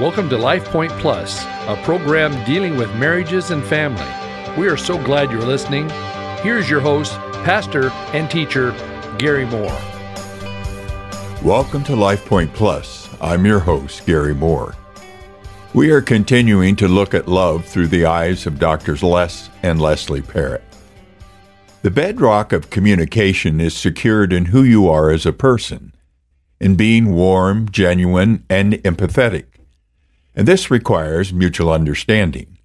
Welcome to Life Point Plus, a program dealing with marriages and family. We are so glad you're listening. Here's your host, pastor and teacher, Gary Moore. Welcome to Life Point Plus. I'm your host, Gary Moore. We are continuing to look at love through the eyes of Doctors Les and Leslie Parrott. The bedrock of communication is secured in who you are as a person, in being warm, genuine, and empathetic. And this requires mutual understanding.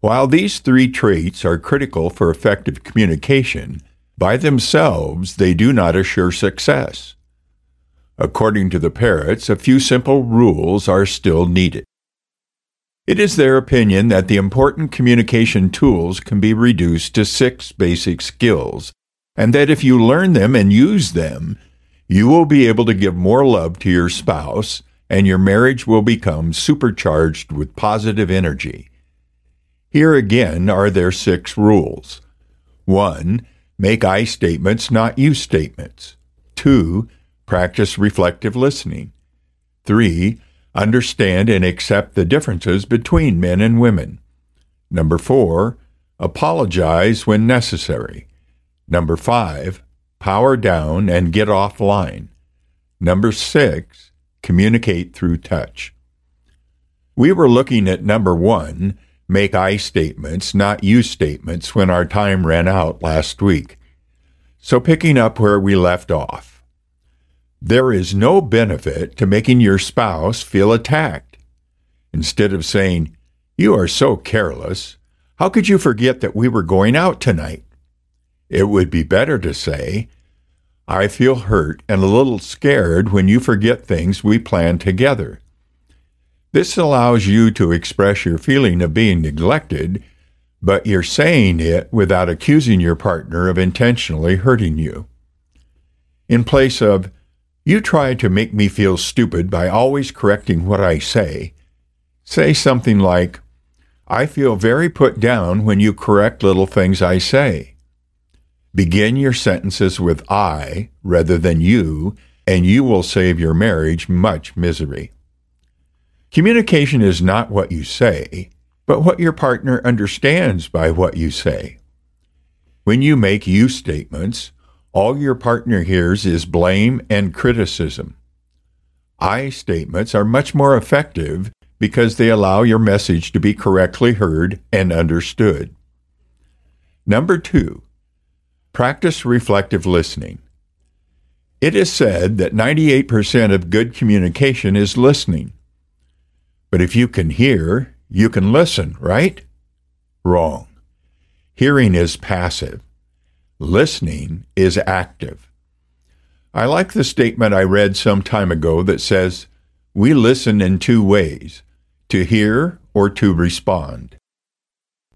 While these three traits are critical for effective communication, by themselves they do not assure success. According to the Parrotts, a few simple rules are still needed. It is their opinion that the important communication tools can be reduced to six basic skills, and that if you learn them and use them, you will be able to give more love to your spouse, and your marriage will become supercharged with positive energy. Here again are their six rules. 1. Make I statements, not you statements. 2. Practice reflective listening. 3 Understand and accept the differences between men and women. Number four, apologize when necessary. Number five, power down and get offline. Number six, communicate through touch. We were looking at number one, make I statements, not you statements, when our time ran out last week. So picking up where we left off. There is no benefit to making your spouse feel attacked. Instead of saying, You are so careless, how could you forget that we were going out tonight? It would be better to say, I feel hurt and a little scared when you forget things we planned together. This allows you to express your feeling of being neglected, but you're saying it without accusing your partner of intentionally hurting you. In place of, you try to make me feel stupid by always correcting what I say. Say something like, I feel very put down when you correct little things I say. Begin your sentences with I rather than you, and you will save your marriage much misery. Communication is not what you say, but what your partner understands by what you say. When you make you statements, all your partner hears is blame and criticism. I statements are much more effective because they allow your message to be correctly heard and understood. Number two, practice reflective listening. It is said that 98% of good communication is listening. But if you can hear, you can listen, right? Wrong. Hearing is passive. Listening is active. I like the statement I read some time ago that says, We listen in two ways to hear or to respond.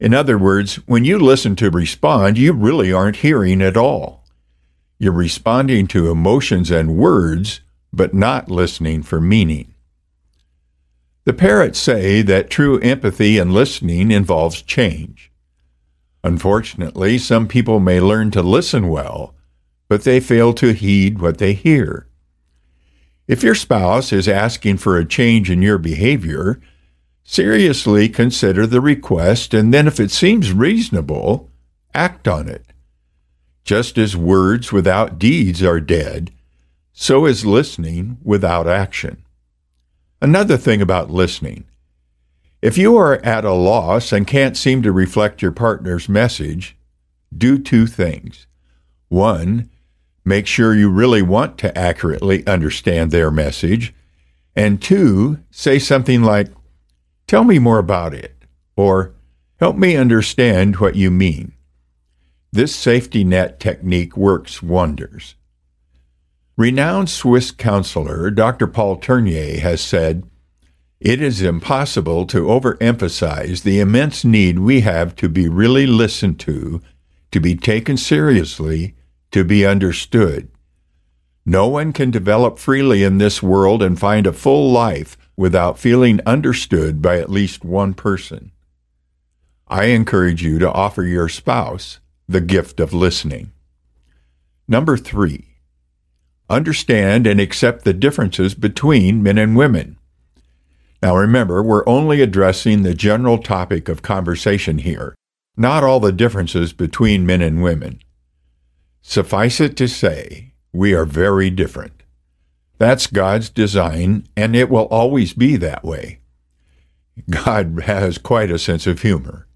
In other words, when you listen to respond, you really aren't hearing at all. You're responding to emotions and words, but not listening for meaning. The Parrotts say that true empathy and listening involves change. Unfortunately, some people may learn to listen well, but they fail to heed what they hear. If your spouse is asking for a change in your behavior, seriously consider the request and then, if it seems reasonable, act on it. Just as words without deeds are dead, so is listening without action. Another thing about listening if you are at a loss and can't seem to reflect your partner's message, do two things. One, make sure you really want to accurately understand their message. And two, say something like, Tell me more about it, or Help me understand what you mean. This safety net technique works wonders. Renowned Swiss counselor Dr. Paul Tournier has said, it is impossible to overemphasize the immense need we have to be really listened to, to be taken seriously, to be understood. No one can develop freely in this world and find a full life without feeling understood by at least one person. I encourage you to offer your spouse the gift of listening. Number three, understand and accept the differences between men and women. Now remember, we're only addressing the general topic of conversation here, not all the differences between men and women. Suffice it to say, we are very different. That's God's design, and it will always be that way. God has quite a sense of humor.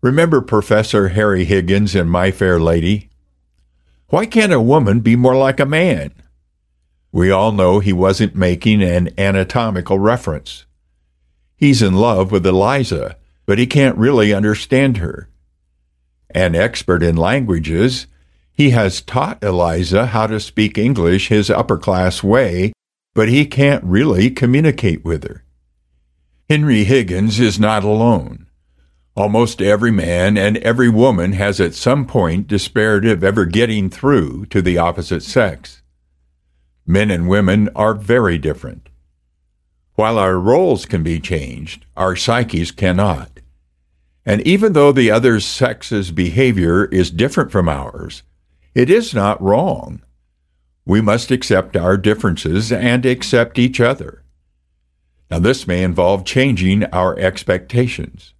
Remember Professor Harry Higgins in My Fair Lady? Why can't a woman be more like a man? We all know he wasn't making an anatomical reference. He's in love with Eliza, but he can't really understand her. An expert in languages, he has taught Eliza how to speak English his upper class way, but he can't really communicate with her. Henry Higgins is not alone. Almost every man and every woman has at some point despaired of ever getting through to the opposite sex. Men and women are very different. While our roles can be changed, our psyches cannot. And even though the other sex's behavior is different from ours, it is not wrong. We must accept our differences and accept each other. Now, this may involve changing our expectations.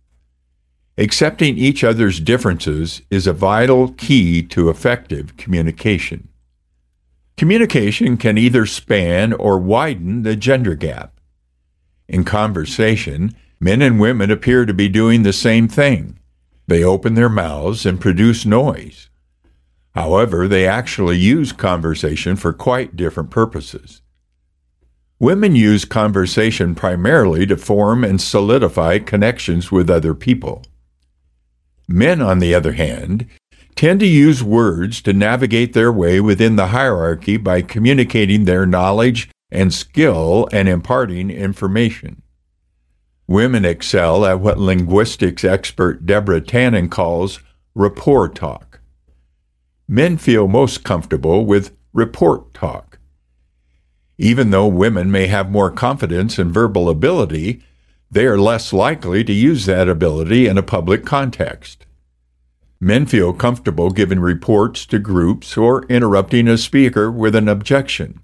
Accepting each other's differences is a vital key to effective communication. Communication can either span or widen the gender gap. In conversation, men and women appear to be doing the same thing. They open their mouths and produce noise. However, they actually use conversation for quite different purposes. Women use conversation primarily to form and solidify connections with other people. Men, on the other hand, tend to use words to navigate their way within the hierarchy by communicating their knowledge and skill and imparting information. Women excel at what linguistics expert Deborah Tannen calls rapport talk. Men feel most comfortable with report talk. Even though women may have more confidence and verbal ability, they are less likely to use that ability in a public context. Men feel comfortable giving reports to groups or interrupting a speaker with an objection.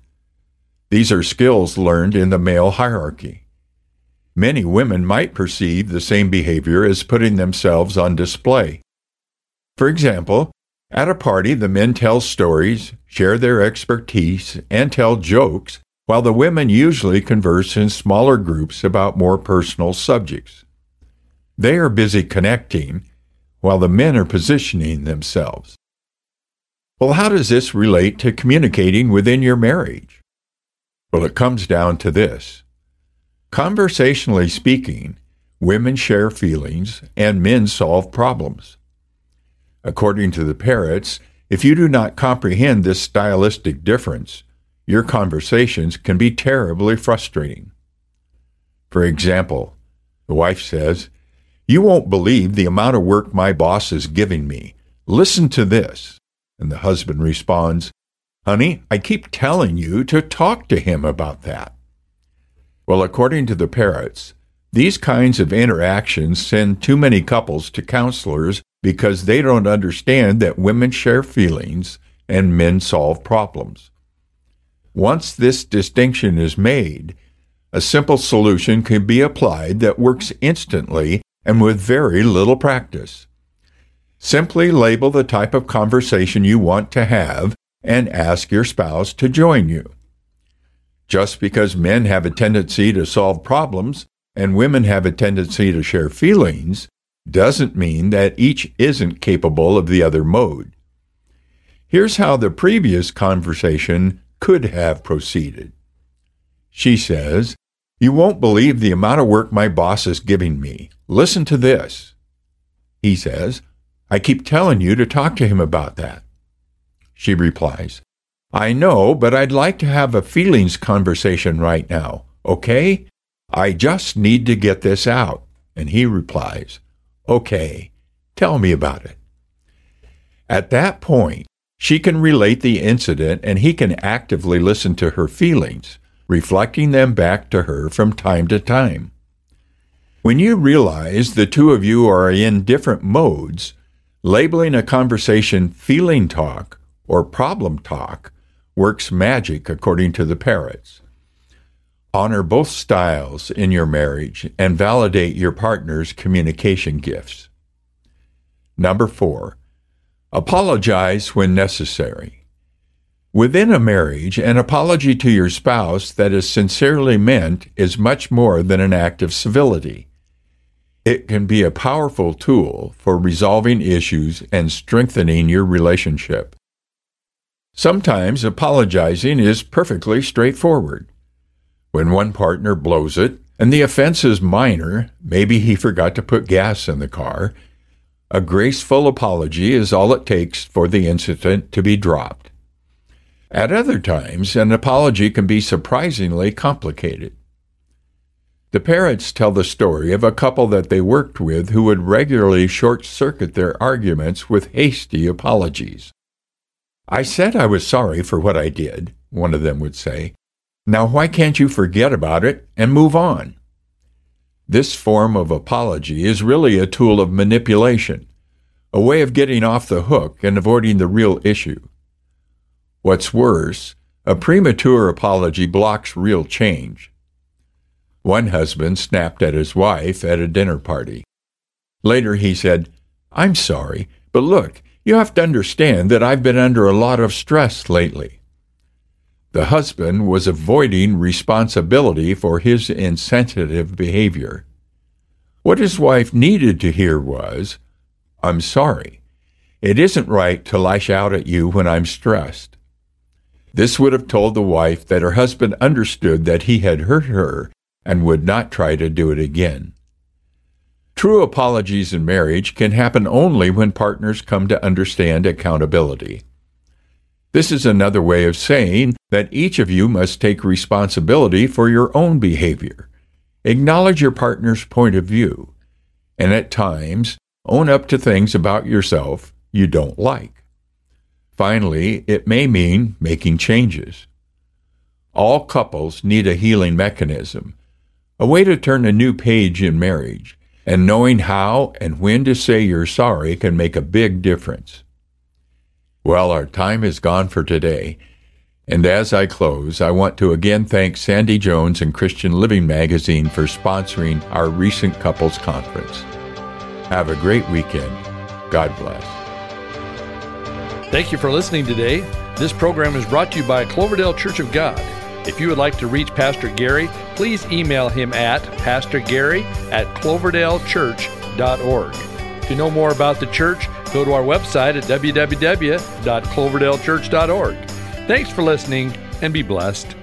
These are skills learned in the male hierarchy. Many women might perceive the same behavior as putting themselves on display. For example, at a party, the men tell stories, share their expertise, and tell jokes, while the women usually converse in smaller groups about more personal subjects. They are busy connecting while the men are positioning themselves. Well, how does this relate to communicating within your marriage? Well, it comes down to this. Conversationally speaking, women share feelings and men solve problems. According to the Parrotts, if you do not comprehend this stylistic difference, your conversations can be terribly frustrating. For example, the wife says, you won't believe the amount of work my boss is giving me. Listen to this. And the husband responds, Honey, I keep telling you to talk to him about that. Well, according to the Parrotts, these kinds of interactions send too many couples to counselors because they don't understand that women share feelings and men solve problems. Once this distinction is made, a simple solution can be applied that works instantly and with very little practice. Simply label the type of conversation you want to have and ask your spouse to join you. Just because men have a tendency to solve problems and women have a tendency to share feelings doesn't mean that each isn't capable of the other mode. Here's how the previous conversation could have proceeded. She says, You won't believe the amount of work my boss is giving me. Listen to this. He says, I keep telling you to talk to him about that. She replies, I know, but I'd like to have a feelings conversation right now, okay? I just need to get this out. And he replies, Okay, tell me about it. At that point, she can relate the incident and he can actively listen to her feelings, reflecting them back to her from time to time. When you realize the two of you are in different modes, labeling a conversation feeling talk or problem talk works magic according to the Parrotts. Honor both styles in your marriage and validate your partner's communication gifts. Number four, apologize when necessary. Within a marriage, an apology to your spouse that is sincerely meant is much more than an act of civility. It can be a powerful tool for resolving issues and strengthening your relationship. Sometimes apologizing is perfectly straightforward. When one partner blows it and the offense is minor, maybe he forgot to put gas in the car, a graceful apology is all it takes for the incident to be dropped. At other times, an apology can be surprisingly complicated. The Parrotts tell the story of a couple that they worked with who would regularly short circuit their arguments with hasty apologies. I said I was sorry for what I did, one of them would say, now, why can't you forget about it and move on? This form of apology is really a tool of manipulation, a way of getting off the hook and avoiding the real issue. What's worse, a premature apology blocks real change. One husband snapped at his wife at a dinner party. Later he said, I'm sorry, but look, you have to understand that I've been under a lot of stress lately. The husband was avoiding responsibility for his insensitive behavior. What his wife needed to hear was, I'm sorry. It isn't right to lash out at you when I'm stressed. This would have told the wife that her husband understood that he had hurt her and would not try to do it again. True apologies in marriage can happen only when partners come to understand accountability. This is another way of saying that each of you must take responsibility for your own behavior. Acknowledge your partner's point of view, and at times, own up to things about yourself you don't like. Finally, it may mean making changes. All couples need a healing mechanism, a way to turn a new page in marriage, and knowing how and when to say you're sorry can make a big difference. Well, our time is gone for today. And as I close, I want to again thank Sandy Jones and Christian Living Magazine for sponsoring our recent couples conference. Have a great weekend. God bless. Thank you for listening today. This program is brought to you by Cloverdale Church of God. If you would like to reach Pastor Gary, please email him at pastorgary at cloverdalechurch.org. To know more about the church, go to our website at www.cloverdalechurch.org. Thanks for listening and be blessed.